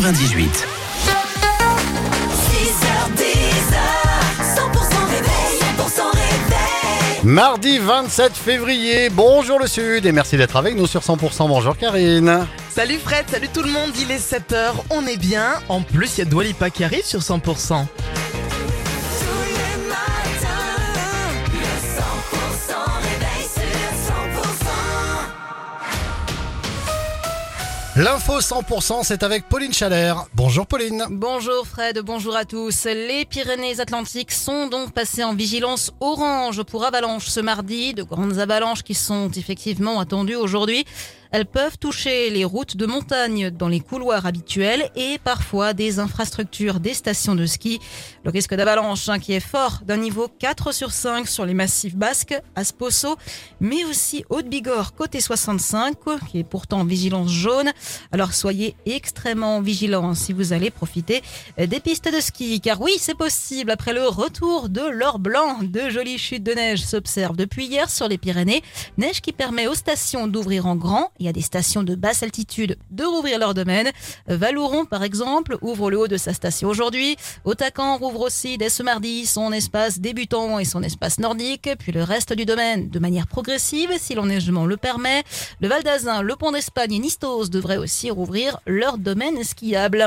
98. 6h10, 100% réveil, 100% réveil. Mardi 27 février, bonjour le Sud et merci d'être avec nous sur 100%. Bonjour Karine. Salut Fred, salut tout le monde, il est 7h, on est bien. En plus, il y a Dwalipa qui arrive sur 100%. L'info 100% c'est avec Pauline Chalère. Bonjour Pauline. Bonjour Fred, bonjour à tous. Les Pyrénées-Atlantiques sont donc passées en vigilance orange pour avalanches ce mardi. De grandes avalanches qui sont effectivement attendues aujourd'hui. Elles peuvent toucher les routes de montagne dans les couloirs habituels et parfois des infrastructures des stations de ski. Le risque d'avalanche hein, qui est fort d'un niveau 4 sur 5 sur les massifs basques, Asposo, mais aussi Haute-Bigorre côté 65 qui est pourtant vigilance jaune. Alors soyez extrêmement vigilants si vous allez profiter des pistes de ski car oui c'est possible après le retour de l'or blanc. De jolies chutes de neige s'observent depuis hier sur les Pyrénées. Neige qui permet aux stations d'ouvrir en grand y a des stations de basse altitude de rouvrir leur domaine. Valouron, par exemple, ouvre le haut de sa station aujourd'hui. Otacan rouvre aussi dès ce mardi son espace débutant et son espace nordique, puis le reste du domaine de manière progressive si l'enneigement le permet. Le Val d'Azun, le Pont d'Espagne et Nistos devraient aussi rouvrir leur domaine skiable.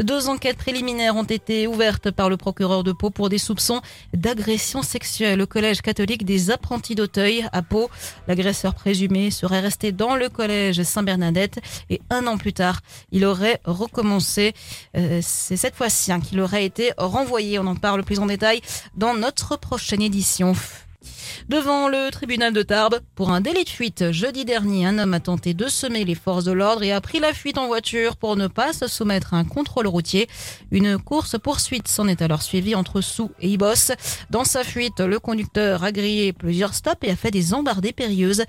Deux enquêtes préliminaires ont été ouvertes par le procureur de Pau pour des soupçons d'agression sexuelle au collège catholique des apprentis d'Auteuil à Pau. L'agresseur présumé serait resté dans le collège Saint-Bernadette et un an plus tard, il aurait recommencé. Euh, C'est cette fois-ci hein, qu'il aurait été renvoyé. On en parle plus en détail dans notre prochaine édition. Devant le tribunal de Tarbes, pour un délit de fuite, jeudi dernier, un homme a tenté de semer les forces de l'ordre et a pris la fuite en voiture pour ne pas se soumettre à un contrôle routier. Une course-poursuite s'en est alors suivie entre Sous et Ibos. Dans sa fuite, le conducteur a grillé plusieurs stops et a fait des embardées périlleuses.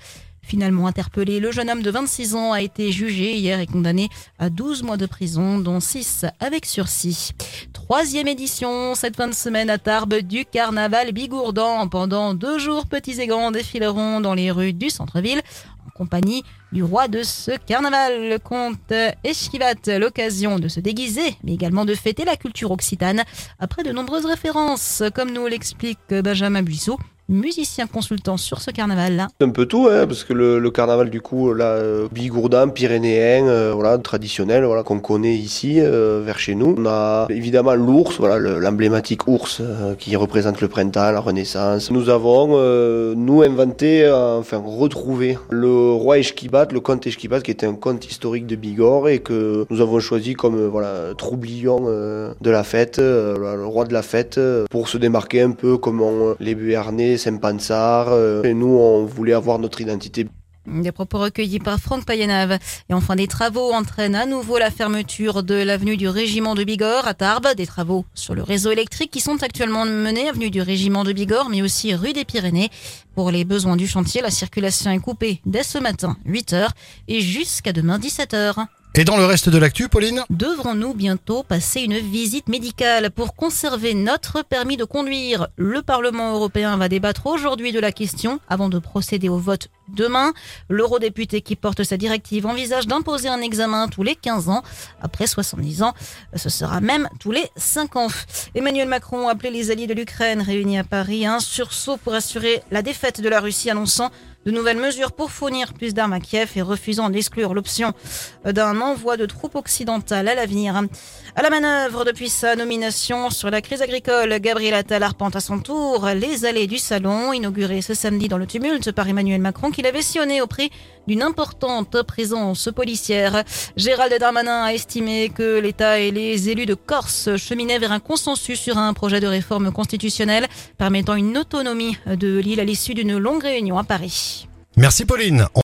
Finalement interpellé, le jeune homme de 26 ans a été jugé hier et condamné à 12 mois de prison, dont 6 avec sursis. Troisième édition, cette fin de semaine à Tarbes, du carnaval bigourdan. Pendant deux jours, petits et grands défileront dans les rues du centre-ville en compagnie du roi de ce carnaval, le comte Eschivat. L'occasion de se déguiser, mais également de fêter la culture occitane après de nombreuses références, comme nous l'explique Benjamin Buisseau, musicien consultant sur ce carnaval-là. Un peu tout, hein, parce que le, carnaval du coup, là, euh, pyrénéen, euh, voilà, traditionnel, voilà, qu'on connaît ici, euh, vers chez nous. On a évidemment l'ours, voilà, le- l'emblématique ours euh, qui représente le printemps, la Renaissance. Nous avons, nous, inventé, enfin retrouvé le roi Eschkibat, le comte Eschkibat, qui était un conte historique de Bigorre et que nous avons choisi comme voilà troublion de la fête, le roi de la fête, pour se démarquer un peu comme les Béarnais, Saint-Pansard. euh, et nous, on voulait avoir notre identité. Des propos recueillis par Franck Payenave. Et enfin, des travaux entraînent à nouveau la fermeture de l'avenue du Régiment de Bigorre à Tarbes. Des travaux sur le réseau électrique qui sont actuellement menés avenue du Régiment de Bigorre, mais aussi rue des Pyrénées. Pour les besoins du chantier, la circulation est coupée dès ce matin, 8h, et jusqu'à demain, 17h. Et dans le reste de l'actu, Pauline? Devrons-nous bientôt passer une visite médicale pour conserver notre permis de conduire? Le Parlement européen va débattre aujourd'hui de la question avant de procéder au vote demain. L'eurodéputé qui porte sa directive envisage d'imposer un examen tous les 15 ans. Après 70 ans, ce sera même tous les 5 ans. Emmanuel Macron a appelé les alliés de l'Ukraine réunis à Paris à un sursaut pour assurer la défaite de la Russie annonçant de nouvelles mesures pour fournir plus d'armes à Kiev et refusant d'exclure l'option d'un envoi de troupes occidentales à l'avenir. À la manœuvre depuis sa nomination sur la crise agricole, Gabriel Attal arpente à son tour les allées du salon, inauguré ce samedi dans le tumulte par Emmanuel Macron, l'avait sillonné au prix d'une importante présence policière. Gérald Darmanin a estimé que l'État et les élus de Corse cheminaient vers un consensus sur un projet de réforme constitutionnelle permettant une autonomie de l'île à l'issue d'une longue réunion à Paris. Merci Pauline.